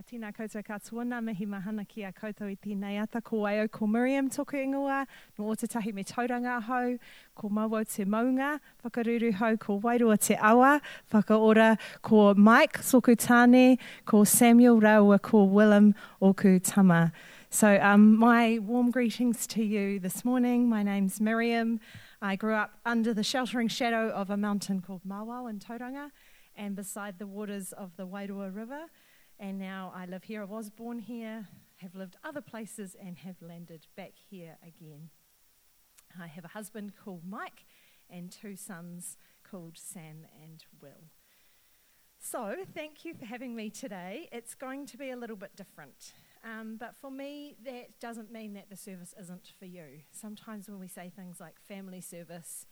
Tēnā koutou katoa, mihi mahana ki a koutou i tēnei ata. Ko ai ko Miriam toku ingoa, no o te tahi me tauranga hau, ko te maunga, whakaruru hau ko Wairoa te awa, whakaora ko Mike soku tāne, ko Samuel Raua, ko Willem oku tama. So um, my warm greetings to you this morning. My name's Miriam. I grew up under the sheltering shadow of a mountain called Mauao in Tauranga and beside the waters of the Wairoa River and now I live here. I was born here, have lived other places, and have landed back here again. I have a husband called Mike and two sons called Sam and Will. So, thank you for having me today. It's going to be a little bit different. Um, but for me, that doesn't mean that the service isn't for you. Sometimes when we say things like family service,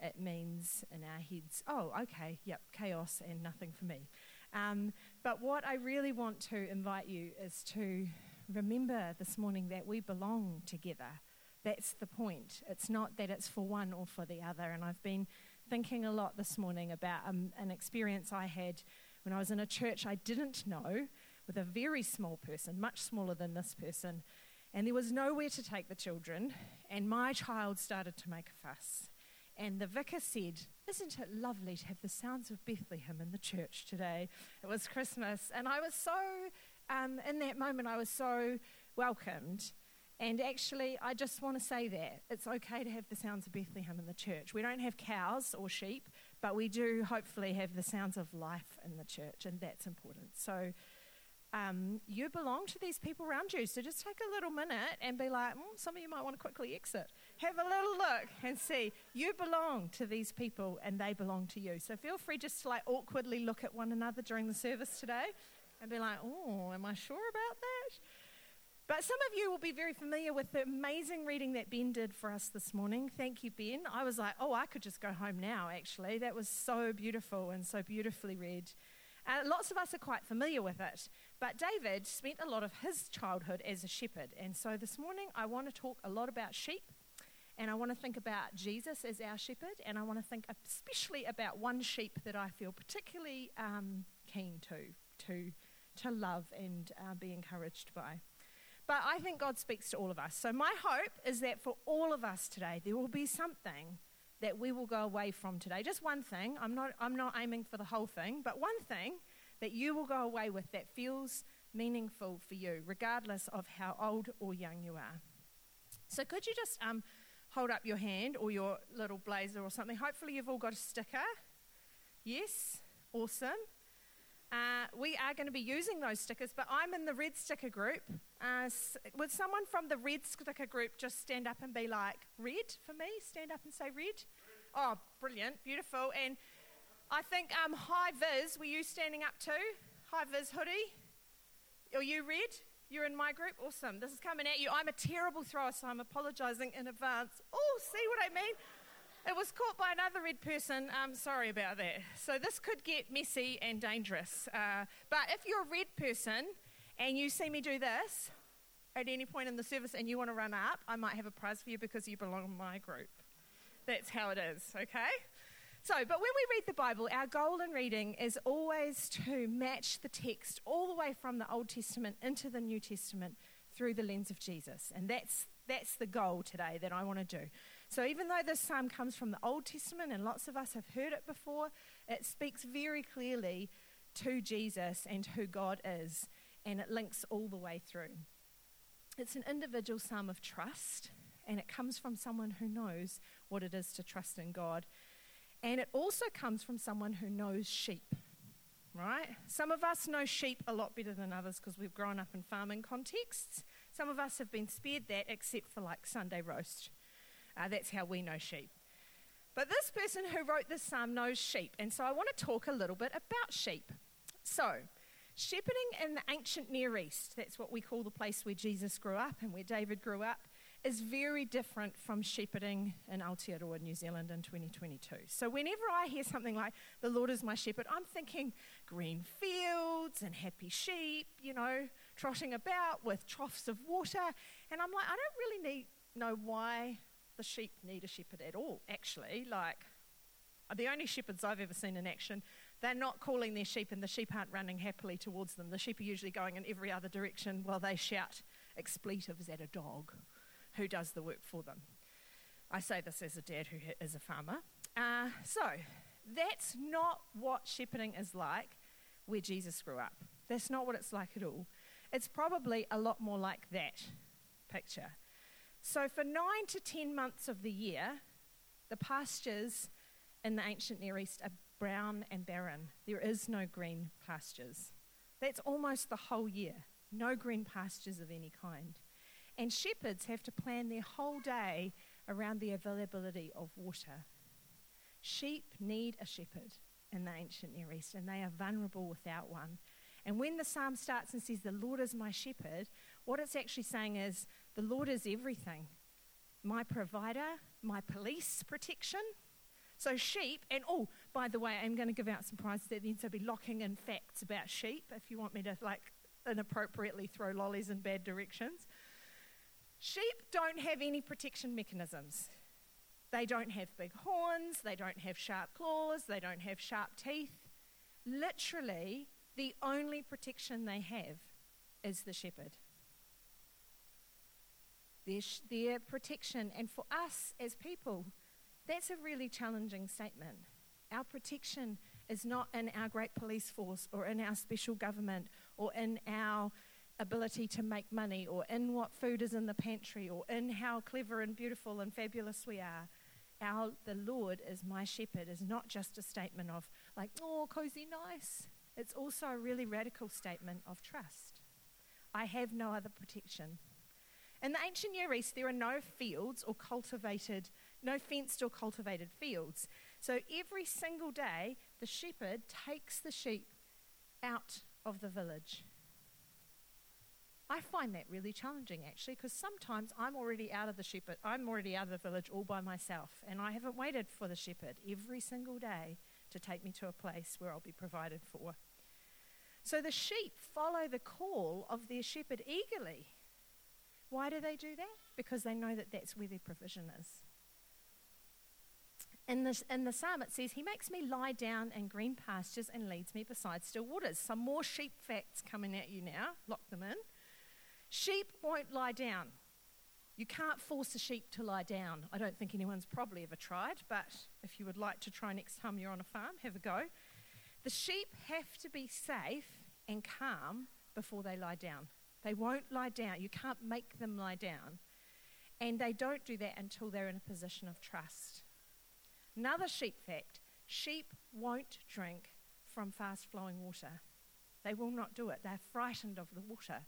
it means in our heads, oh, okay, yep, chaos and nothing for me. Um, but what I really want to invite you is to remember this morning that we belong together. That's the point. It's not that it's for one or for the other. And I've been thinking a lot this morning about um, an experience I had when I was in a church I didn't know with a very small person, much smaller than this person. And there was nowhere to take the children, and my child started to make a fuss. And the vicar said, Isn't it lovely to have the sounds of Bethlehem in the church today? It was Christmas. And I was so, um, in that moment, I was so welcomed. And actually, I just want to say that it's okay to have the sounds of Bethlehem in the church. We don't have cows or sheep, but we do hopefully have the sounds of life in the church, and that's important. So, um, you belong to these people around you. So just take a little minute and be like, mm, some of you might want to quickly exit. Have a little look and see you belong to these people and they belong to you. So feel free just to like awkwardly look at one another during the service today and be like, oh, am I sure about that? But some of you will be very familiar with the amazing reading that Ben did for us this morning. Thank you, Ben. I was like, oh, I could just go home now, actually. That was so beautiful and so beautifully read. Uh, lots of us are quite familiar with it. But David spent a lot of his childhood as a shepherd. And so this morning I want to talk a lot about sheep. And I want to think about Jesus as our shepherd. And I want to think especially about one sheep that I feel particularly um, keen to, to, to love and uh, be encouraged by. But I think God speaks to all of us. So my hope is that for all of us today, there will be something that we will go away from today. Just one thing. I'm not, I'm not aiming for the whole thing, but one thing that you will go away with that feels meaningful for you, regardless of how old or young you are. So, could you just um, hold up your hand or your little blazer or something? Hopefully, you've all got a sticker. Yes, awesome. Uh, we are going to be using those stickers, but I'm in the red sticker group. Uh, would someone from the red sticker group just stand up and be like, red for me? Stand up and say red. Oh, brilliant, beautiful. And I think um, High Vis, were you standing up too? High Vis hoodie? Are you red? You're in my group? Awesome. This is coming at you. I'm a terrible thrower, so I'm apologising in advance. Oh, see what I mean? It was caught by another red person. I'm sorry about that. So this could get messy and dangerous. Uh, but if you're a red person and you see me do this at any point in the service and you want to run up, I might have a prize for you because you belong in my group. That's how it is, okay? So, but when we read the Bible, our goal in reading is always to match the text all the way from the Old Testament into the New Testament through the lens of Jesus. And that's, that's the goal today that I want to do. So, even though this psalm comes from the Old Testament and lots of us have heard it before, it speaks very clearly to Jesus and who God is, and it links all the way through. It's an individual psalm of trust, and it comes from someone who knows what it is to trust in God and it also comes from someone who knows sheep, right? Some of us know sheep a lot better than others because we've grown up in farming contexts. Some of us have been spared that except for like Sunday roast. Uh, that's how we know sheep. But this person who wrote this psalm knows sheep, and so I want to talk a little bit about sheep. So, shepherding in the ancient Near East, that's what we call the place where Jesus grew up and where David grew up, is very different from shepherding in Aotearoa, New Zealand in 2022. So whenever I hear something like, the Lord is my shepherd, I'm thinking green fields and happy sheep, you know, trotting about with troughs of water. And I'm like, I don't really need know why the sheep need a shepherd at all, actually. Like, the only shepherds I've ever seen in action, They're not calling their sheep, and the sheep aren't running happily towards them. The sheep are usually going in every other direction while they shout expletives at a dog who does the work for them. I say this as a dad who is a farmer. Uh, so, that's not what shepherding is like where Jesus grew up. That's not what it's like at all. It's probably a lot more like that picture. So, for nine to ten months of the year, the pastures in the ancient Near East are brown and barren. There is no green pastures. That's almost the whole year. No green pastures of any kind. And shepherds have to plan their whole day around the availability of water. Sheep need a shepherd in the ancient Near East, and they are vulnerable without one. And when the psalm starts and says, The Lord is my shepherd, what it's actually saying is, The Lord is everything my provider, my police protection. So, sheep, and oh, by the way, I'm going to give out some prizes at the end, so be locking in facts about sheep if you want me to, like, inappropriately throw lollies in bad directions. Sheep don't have any protection mechanisms. They don't have big horns, they don't have sharp claws, they don't have sharp teeth. Literally, the only protection they have is the shepherd. Their, their protection, and for us as people, that's a really challenging statement. Our protection is not in our great police force or in our special government or in our ability to make money or in what food is in the pantry or in how clever and beautiful and fabulous we are. Our, the Lord is my shepherd is not just a statement of like, oh, cozy, nice. It's also a really radical statement of trust. I have no other protection. In the ancient Near East, there are no fields or cultivated, no fenced or cultivated fields. So every single day, the shepherd takes the sheep out of the village I find that really challenging actually because sometimes I'm already out of the shepherd, I'm already out of the village all by myself, and I haven't waited for the shepherd every single day to take me to a place where I'll be provided for. So the sheep follow the call of their shepherd eagerly. Why do they do that? Because they know that that's where their provision is. In, this, in the psalm, it says, He makes me lie down in green pastures and leads me beside still waters. Some more sheep facts coming at you now. Lock them in. Sheep won't lie down. You can't force a sheep to lie down. I don't think anyone's probably ever tried, but if you would like to try next time you're on a farm, have a go. The sheep have to be safe and calm before they lie down. They won't lie down. You can't make them lie down. And they don't do that until they're in a position of trust. Another sheep fact sheep won't drink from fast flowing water. They will not do it. They're frightened of the water.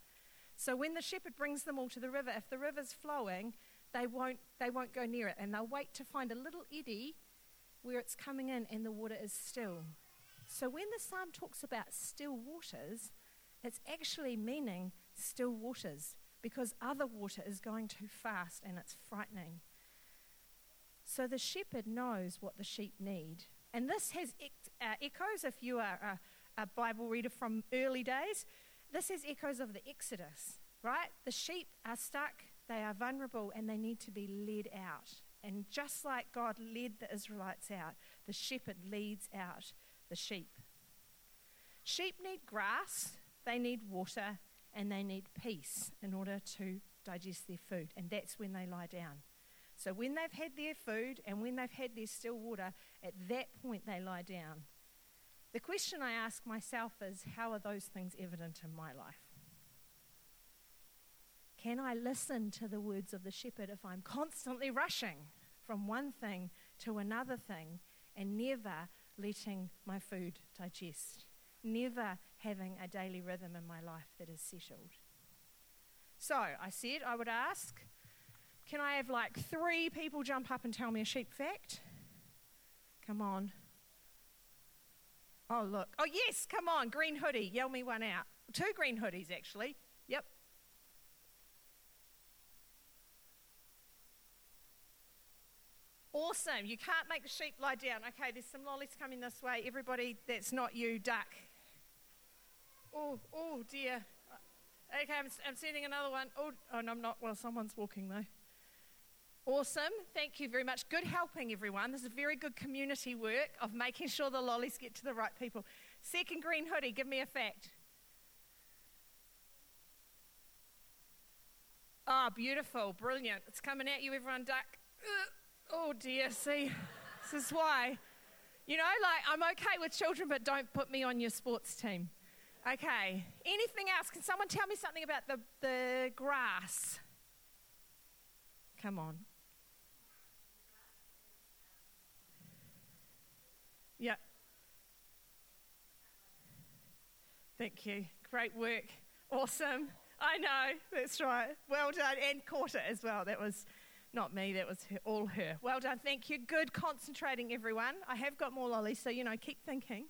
So when the shepherd brings them all to the river, if the river's flowing, they won't, they won't go near it and they'll wait to find a little eddy where it's coming in and the water is still. So when the psalm talks about still waters, it's actually meaning still waters because other water is going too fast and it's frightening. So the shepherd knows what the sheep need. And this has uh, echoes if you are a, a Bible reader from early days. This is echoes of the Exodus, right? The sheep are stuck, they are vulnerable, and they need to be led out. And just like God led the Israelites out, the shepherd leads out the sheep. Sheep need grass, they need water, and they need peace in order to digest their food. And that's when they lie down. So when they've had their food and when they've had their still water, at that point they lie down. The question I ask myself is how are those things evident in my life? Can I listen to the words of the shepherd if I'm constantly rushing from one thing to another thing and never letting my food digest? Never having a daily rhythm in my life that is settled. So I said I would ask, can I have like three people jump up and tell me a sheep fact? Come on. Oh, look. Oh, yes, come on, green hoodie. Yell me one out. Two green hoodies, actually. Yep. Awesome. You can't make the sheep lie down. Okay, there's some lollies coming this way. Everybody that's not you, duck. Oh, oh dear. Okay, I'm, I'm sending another one. Oh, oh, no, I'm not. Well, someone's walking though. Awesome. Thank you very much. Good helping, everyone. This is very good community work of making sure the lollies get to the right people. Second green hoodie, give me a fact. Ah, oh, beautiful. Brilliant. It's coming at you, everyone. Duck. Oh, dear. See, this is why. You know, like, I'm okay with children, but don't put me on your sports team. Okay. Anything else? Can someone tell me something about the, the grass? Come on. Yeah. Thank you. Great work. Awesome. I know. That's right. Well done. And caught it as well. That was not me, that was her, all her. Well done. Thank you. Good concentrating, everyone. I have got more lollies, so, you know, keep thinking.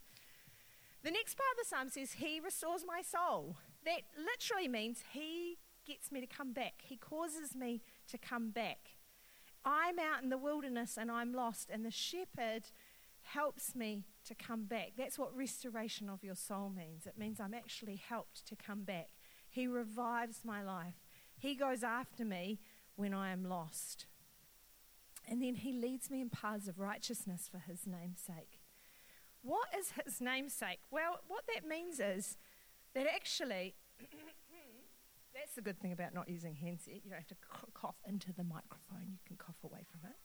The next part of the psalm says, He restores my soul. That literally means He gets me to come back, He causes me to come back. I'm out in the wilderness and I'm lost, and the shepherd helps me to come back. That's what restoration of your soul means. It means I'm actually helped to come back. He revives my life. He goes after me when I am lost. And then he leads me in paths of righteousness for his name's sake. What is his namesake? Well, what that means is that actually, that's the good thing about not using handset. You don't have to cough into the microphone, you can cough away from it.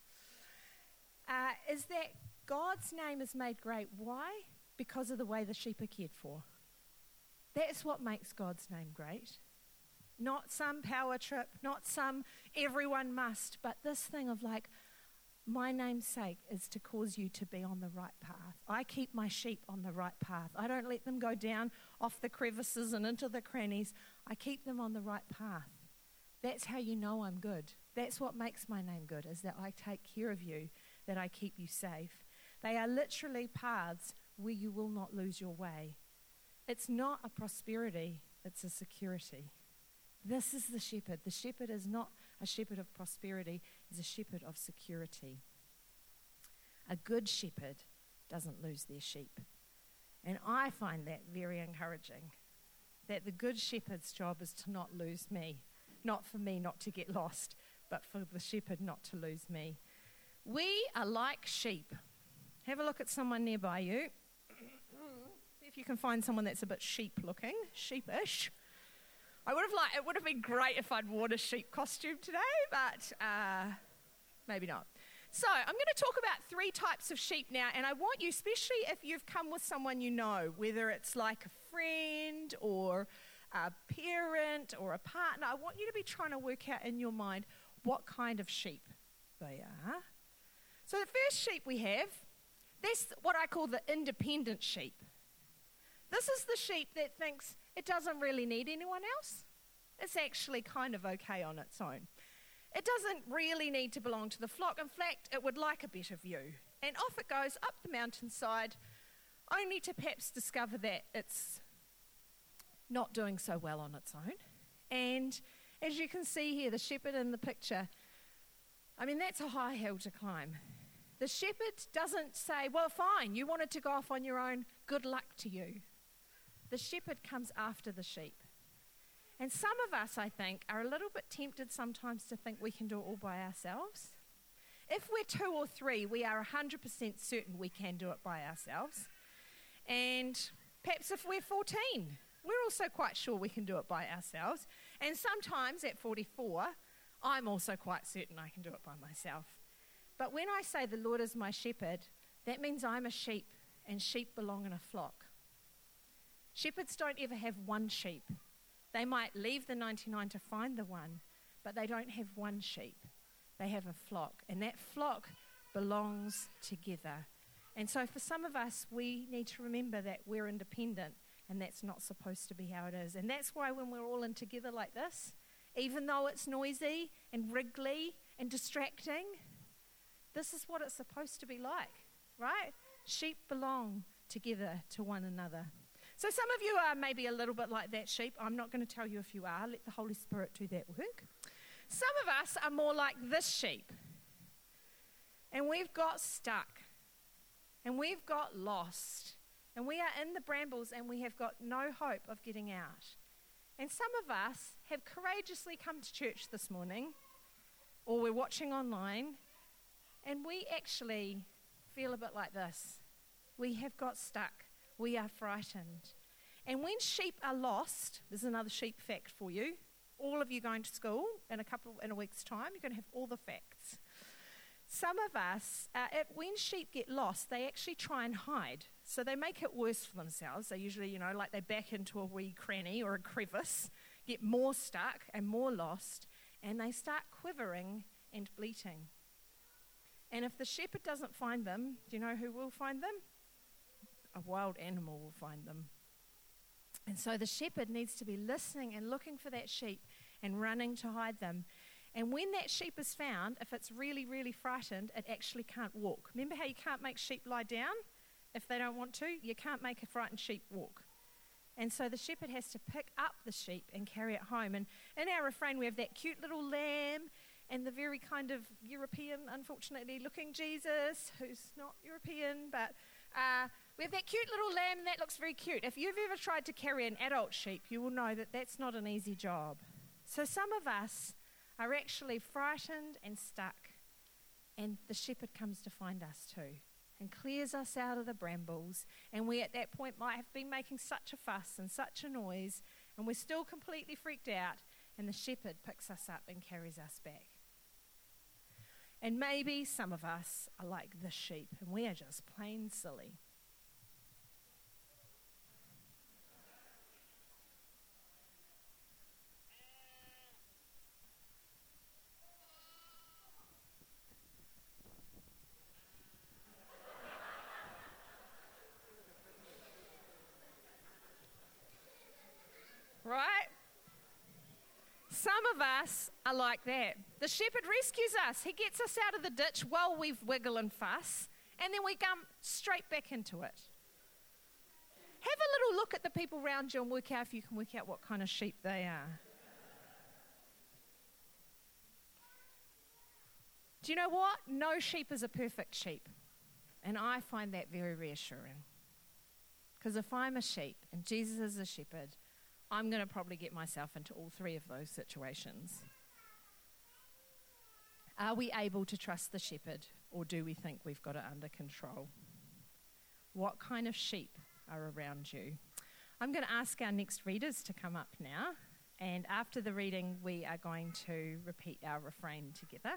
Uh, is that God's name is made great. Why? Because of the way the sheep are cared for. That's what makes God's name great. Not some power trip, not some everyone must, but this thing of like, my namesake is to cause you to be on the right path. I keep my sheep on the right path. I don't let them go down off the crevices and into the crannies. I keep them on the right path. That's how you know I'm good. That's what makes my name good, is that I take care of you, that I keep you safe. They are literally paths where you will not lose your way. It's not a prosperity, it's a security. This is the shepherd. The shepherd is not a shepherd of prosperity, he's a shepherd of security. A good shepherd doesn't lose their sheep. And I find that very encouraging. That the good shepherd's job is to not lose me. Not for me not to get lost, but for the shepherd not to lose me. We are like sheep. Have a look at someone nearby you. See if you can find someone that's a bit sheep looking, sheepish. I would have liked, it would have been great if I'd worn a sheep costume today, but uh, maybe not. So, I'm going to talk about three types of sheep now, and I want you, especially if you've come with someone you know, whether it's like a friend or a parent or a partner, I want you to be trying to work out in your mind what kind of sheep they are. So, the first sheep we have, that's what I call the independent sheep. This is the sheep that thinks it doesn't really need anyone else. It's actually kind of okay on its own. It doesn't really need to belong to the flock. In fact, it would like a better view. And off it goes up the mountainside, only to perhaps discover that it's not doing so well on its own. And as you can see here, the shepherd in the picture, I mean, that's a high hill to climb. The shepherd doesn't say, Well, fine, you wanted to go off on your own, good luck to you. The shepherd comes after the sheep. And some of us, I think, are a little bit tempted sometimes to think we can do it all by ourselves. If we're two or three, we are 100% certain we can do it by ourselves. And perhaps if we're 14, we're also quite sure we can do it by ourselves. And sometimes at 44, I'm also quite certain I can do it by myself. But when I say the Lord is my shepherd, that means I'm a sheep, and sheep belong in a flock. Shepherds don't ever have one sheep. They might leave the 99 to find the one, but they don't have one sheep. They have a flock, and that flock belongs together. And so, for some of us, we need to remember that we're independent, and that's not supposed to be how it is. And that's why, when we're all in together like this, even though it's noisy and wriggly and distracting, this is what it's supposed to be like, right? Sheep belong together to one another. So some of you are maybe a little bit like that sheep. I'm not going to tell you if you are. Let the Holy Spirit do that work. Some of us are more like this sheep. And we've got stuck. And we've got lost. And we are in the brambles and we have got no hope of getting out. And some of us have courageously come to church this morning, or we're watching online, and we actually feel a bit like this. We have got stuck. We are frightened. And when sheep are lost, this is another sheep fact for you. All of you going to school in a couple in a week's time, you're going to have all the facts. Some of us, uh, when sheep get lost, they actually try and hide. So they make it worse for themselves. They usually, you know, like they back into a wee cranny or a crevice, get more stuck and more lost, and they start quivering and bleating. And if the shepherd doesn't find them, do you know who will find them? A wild animal will find them. And so the shepherd needs to be listening and looking for that sheep and running to hide them. And when that sheep is found, if it's really, really frightened, it actually can't walk. Remember how you can't make sheep lie down if they don't want to? You can't make a frightened sheep walk. And so the shepherd has to pick up the sheep and carry it home. And in our refrain, we have that cute little lamb and the very kind of European, unfortunately, looking Jesus, who's not European, but uh, we have that cute little lamb, that looks very cute. If you've ever tried to carry an adult sheep, you will know that that's not an easy job. So some of us are actually frightened and stuck. And the shepherd comes to find us too and clears us out of the brambles. And we at that point might have been making such a fuss and such a noise, and we're still completely freaked out. And the shepherd picks us up and carries us back. And maybe some of us are like the sheep, and we are just plain silly. right? Some of us are like that. The shepherd rescues us. He gets us out of the ditch while we wiggle and fuss, and then we come straight back into it. Have a little look at the people around you and work out if you can work out what kind of sheep they are. Do you know what? No sheep is a perfect sheep. And I find that very reassuring. Because if I'm a sheep and Jesus is a shepherd, I'm going to probably get myself into all three of those situations. Are we able to trust the shepherd, or do we think we've got it under control? What kind of sheep are around you? I'm going to ask our next readers to come up now, and after the reading, we are going to repeat our refrain together.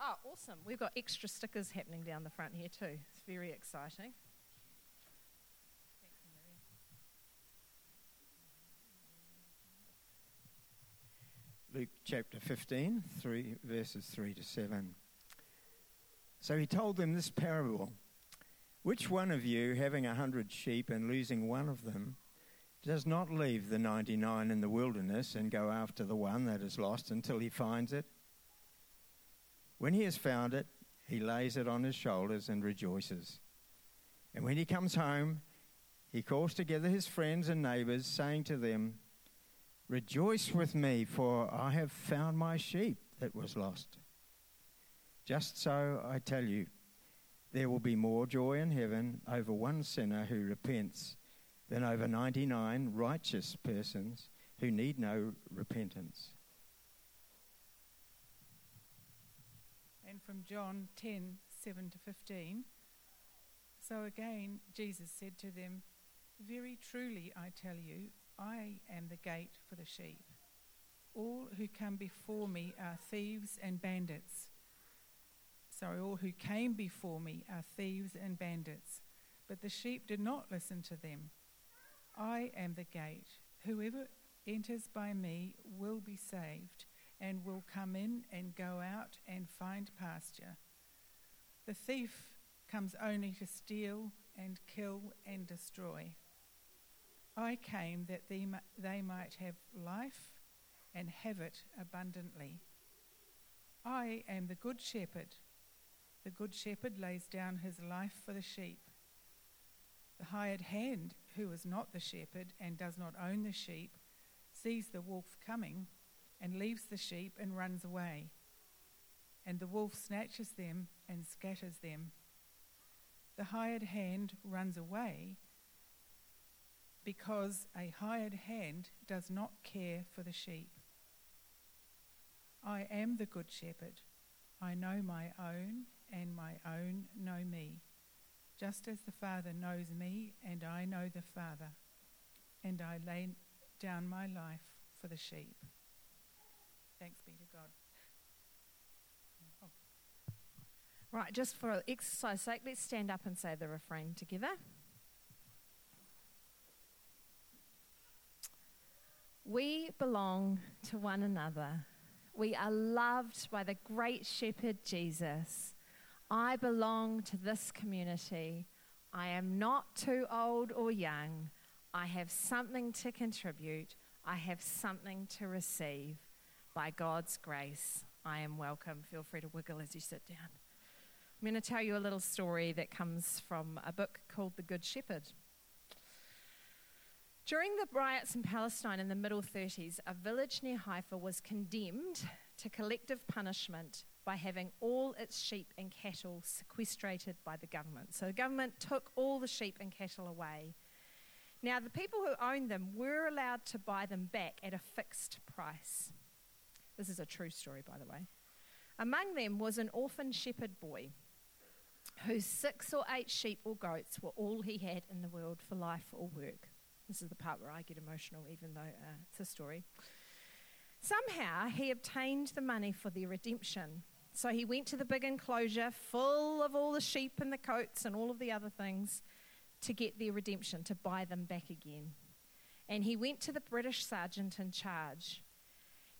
Oh, awesome. We've got extra stickers happening down the front here, too. It's very exciting. Luke chapter 15, three, verses 3 to 7. So he told them this parable Which one of you, having a hundred sheep and losing one of them, does not leave the 99 in the wilderness and go after the one that is lost until he finds it? When he has found it, he lays it on his shoulders and rejoices. And when he comes home, he calls together his friends and neighbors, saying to them, Rejoice with me, for I have found my sheep that was lost. Just so I tell you, there will be more joy in heaven over one sinner who repents than over 99 righteous persons who need no repentance. And from John 10 7 to 15. So again, Jesus said to them, Very truly I tell you, I am the gate for the sheep. All who come before me are thieves and bandits. Sorry, all who came before me are thieves and bandits, but the sheep did not listen to them. I am the gate. Whoever enters by me will be saved and will come in and go out and find pasture. The thief comes only to steal and kill and destroy. I came that they, they might have life and have it abundantly. I am the good shepherd. The good shepherd lays down his life for the sheep. The hired hand, who is not the shepherd and does not own the sheep, sees the wolf coming and leaves the sheep and runs away. And the wolf snatches them and scatters them. The hired hand runs away because a hired hand does not care for the sheep. I am the good shepherd. I know my own, and my own know me, just as the Father knows me, and I know the Father, and I lay down my life for the sheep. Thanks be to God. Right, just for exercise sake, let's stand up and say the refrain together. We belong to one another. We are loved by the great shepherd Jesus. I belong to this community. I am not too old or young. I have something to contribute. I have something to receive. By God's grace, I am welcome. Feel free to wiggle as you sit down. I'm going to tell you a little story that comes from a book called The Good Shepherd. During the riots in Palestine in the middle 30s, a village near Haifa was condemned to collective punishment by having all its sheep and cattle sequestrated by the government. So the government took all the sheep and cattle away. Now, the people who owned them were allowed to buy them back at a fixed price. This is a true story, by the way. Among them was an orphan shepherd boy whose six or eight sheep or goats were all he had in the world for life or work. This is the part where I get emotional, even though uh, it's a story. Somehow he obtained the money for their redemption. So he went to the big enclosure full of all the sheep and the coats and all of the other things to get their redemption, to buy them back again. And he went to the British sergeant in charge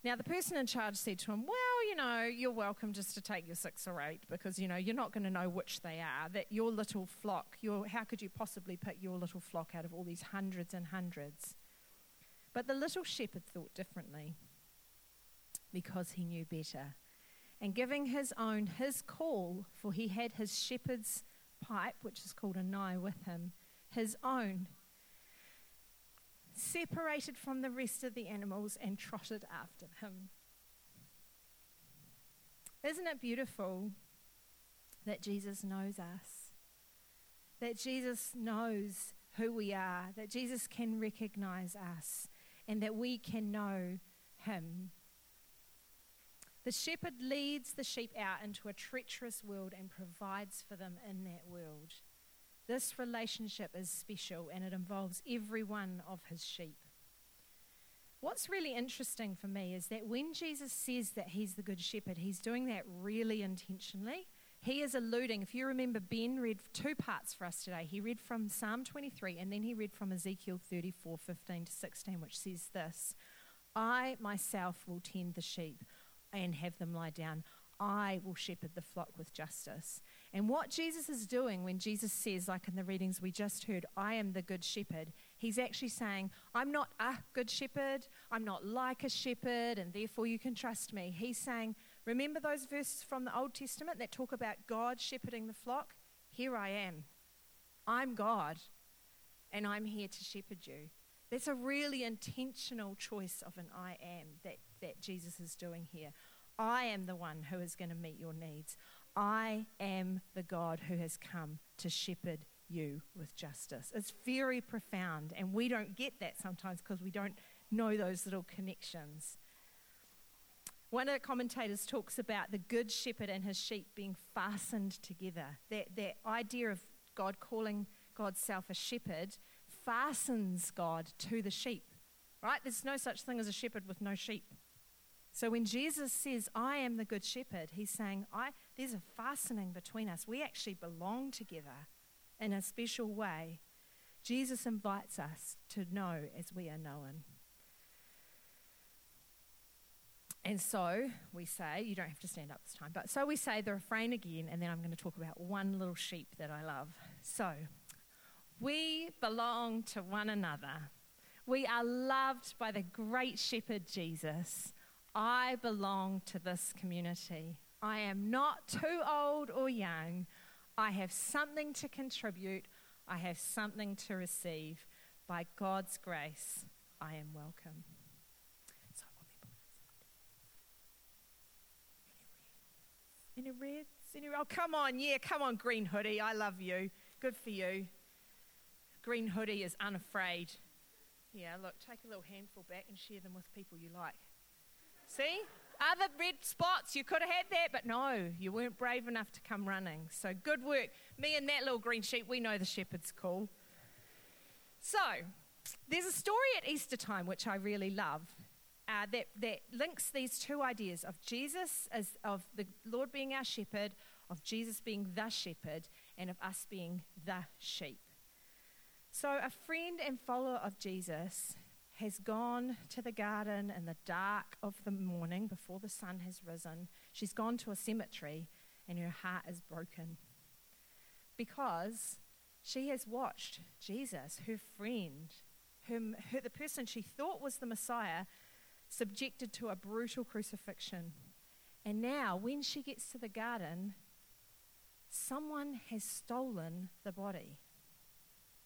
now, the person in charge said to him, Well, you know, you're welcome just to take your six or eight because, you know, you're not going to know which they are. That your little flock, your, how could you possibly pick your little flock out of all these hundreds and hundreds? But the little shepherd thought differently because he knew better. And giving his own his call, for he had his shepherd's pipe, which is called a nigh, with him, his own separated from the rest of the animals and trotted after him. Isn't it beautiful that Jesus knows us? That Jesus knows who we are, that Jesus can recognize us, and that we can know him. The shepherd leads the sheep out into a treacherous world and provides for them in that world. This relationship is special and it involves every one of his sheep. What's really interesting for me is that when Jesus says that he's the good shepherd, he's doing that really intentionally. He is alluding, if you remember, Ben read two parts for us today. He read from Psalm 23 and then he read from Ezekiel 34 15 to 16, which says this I myself will tend the sheep and have them lie down. I will shepherd the flock with justice. And what Jesus is doing when Jesus says, like in the readings we just heard, I am the good shepherd, he's actually saying, I'm not a good shepherd, I'm not like a shepherd, and therefore you can trust me. He's saying, Remember those verses from the Old Testament that talk about God shepherding the flock? Here I am. I'm God, and I'm here to shepherd you. That's a really intentional choice of an I am that, that Jesus is doing here. I am the one who is going to meet your needs. I am the God who has come to shepherd you with justice. It's very profound, and we don't get that sometimes because we don't know those little connections. One of the commentators talks about the good shepherd and his sheep being fastened together. That, that idea of God calling God's self a shepherd fastens God to the sheep, right? There's no such thing as a shepherd with no sheep. So when Jesus says, I am the good shepherd, he's saying, I, there's a fastening between us. We actually belong together in a special way. Jesus invites us to know as we are known. And so we say, you don't have to stand up this time, but so we say the refrain again, and then I'm going to talk about one little sheep that I love. So, we belong to one another. We are loved by the great shepherd Jesus. I belong to this community. I am not too old or young. I have something to contribute. I have something to receive. By God's grace, I am welcome. Any reds? Any reds? Oh, come on. Yeah, come on, green hoodie. I love you. Good for you. Green hoodie is unafraid. Yeah, look, take a little handful back and share them with people you like. See? other red spots. You could have had that, but no, you weren't brave enough to come running. So good work. Me and that little green sheep, we know the shepherd's call. So there's a story at Easter time which I really love. Uh, that, that links these two ideas of Jesus as of the Lord being our shepherd, of Jesus being the shepherd, and of us being the sheep. So, a friend and follower of Jesus has gone to the garden in the dark of the morning before the sun has risen. She's gone to a cemetery and her heart is broken because she has watched Jesus, her friend, whom, her, the person she thought was the Messiah, subjected to a brutal crucifixion. And now, when she gets to the garden, someone has stolen the body.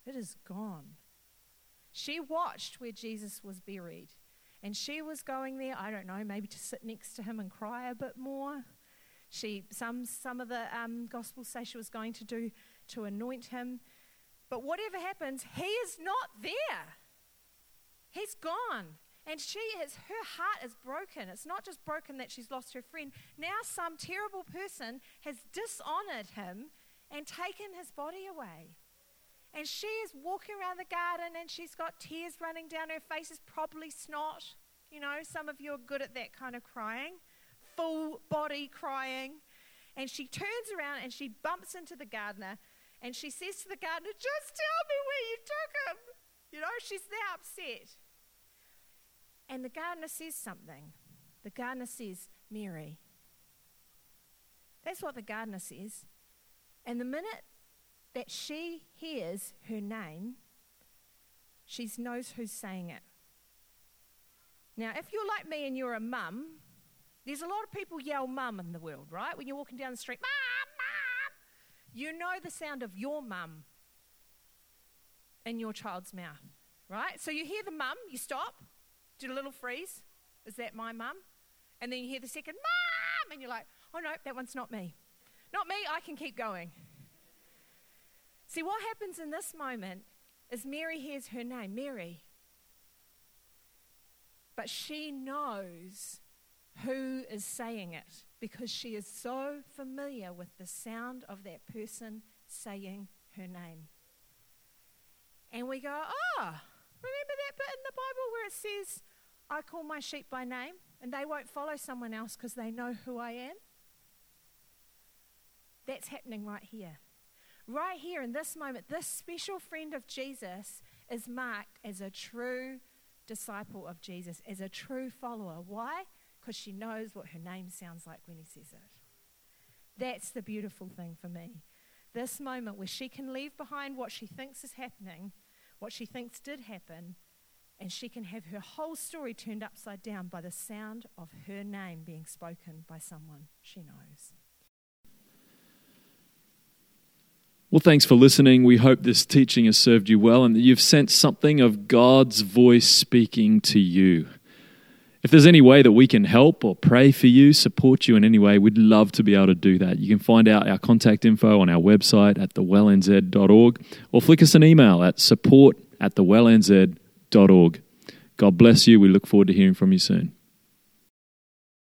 It is gone. She watched where Jesus was buried. And she was going there, I don't know, maybe to sit next to him and cry a bit more. She, some, some of the um, Gospels say she was going to do to anoint him. But whatever happens, he is not there. He's gone. And she is, her heart is broken. It's not just broken that she's lost her friend. Now, some terrible person has dishonored him and taken his body away. And she is walking around the garden and she's got tears running down her face, is probably snot. You know, some of you are good at that kind of crying, full body crying. And she turns around and she bumps into the gardener and she says to the gardener, Just tell me where you took him. You know, she's that upset. And the gardener says something. The gardener says, Mary. That's what the gardener says. And the minute that she hears her name, she knows who's saying it. Now, if you're like me and you're a mum, there's a lot of people yell mum in the world, right? When you're walking down the street, mum, mum, you know the sound of your mum in your child's mouth, right? So you hear the mum, you stop, do a little freeze. Is that my mum? And then you hear the second mum, and you're like, oh no, that one's not me. Not me, I can keep going. See, what happens in this moment is Mary hears her name, Mary. But she knows who is saying it because she is so familiar with the sound of that person saying her name. And we go, oh, remember that bit in the Bible where it says, I call my sheep by name and they won't follow someone else because they know who I am? That's happening right here right here in this moment, this special friend of Jesus is marked as a true disciple of Jesus, as a true follower. Why? Because she knows what her name sounds like when he says it. That's the beautiful thing for me. This moment where she can leave behind what she thinks is happening, what she thinks did happen, and she can have her whole story turned upside down by the sound of her name being spoken by someone she knows. Well, thanks for listening. We hope this teaching has served you well and that you've sensed something of God's voice speaking to you. If there's any way that we can help or pray for you, support you in any way, we'd love to be able to do that. You can find out our contact info on our website at thewellnz.org or flick us an email at support at thewellnz.org. God bless you. We look forward to hearing from you soon.